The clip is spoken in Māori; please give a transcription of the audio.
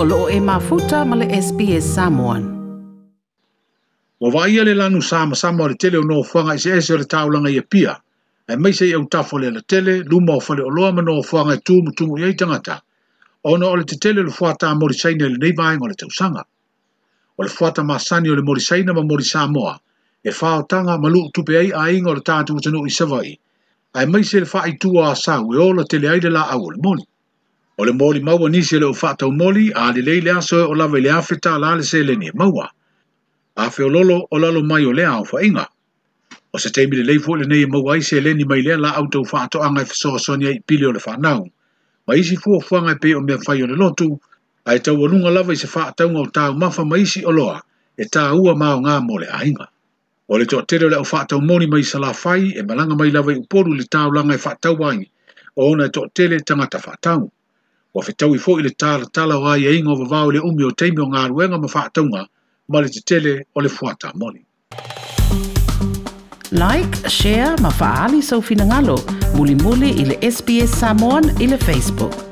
o loo e mafuta ma le SPS Samoan. Wa wa le lanu le tele no fanga i se ese o le pia. E mai se i tafo le le tele, luma o whale o loa ma no fanga i tūmu tūmu i tangata. Ona o le te tele le fuata mori saina le nei vaenga o le tausanga. O le fuata masani o le mori saina ma mori Samoa. E whaotanga malu tupe ai a inga o le tātu utanu i Savai. Ai mai se le a tele ai le la au le moni. o moli maua nisi e le o moli a le leile aso o lawe le afeta la le se le maua. A feo lolo o lalo mai o lea o fa inga. O se teimi le leifu le nei maua i se leni mai lea la auto fatau anga i e fesoa sonia i pili o le fanao. Ma isi fua fuanga e pe o mea fai o le lotu, a e tau alunga lawe i se fatau ngau tau mafa ma isi o loa e tau ua mao ngā mole a inga. O le tua tere le o fatau moni mai sa la fai e malanga mai lawe i uporu le tau langa i fatau wangi o ona e tua tere tangata fatau ua fetau i foʻi le talatala o aiaiga e o vavā o le umi o taimi o galuega ma faatauga ma le tetele o le fuatamoni like share ma faaali soufinagalo mulimuli i le sps samon i le facebook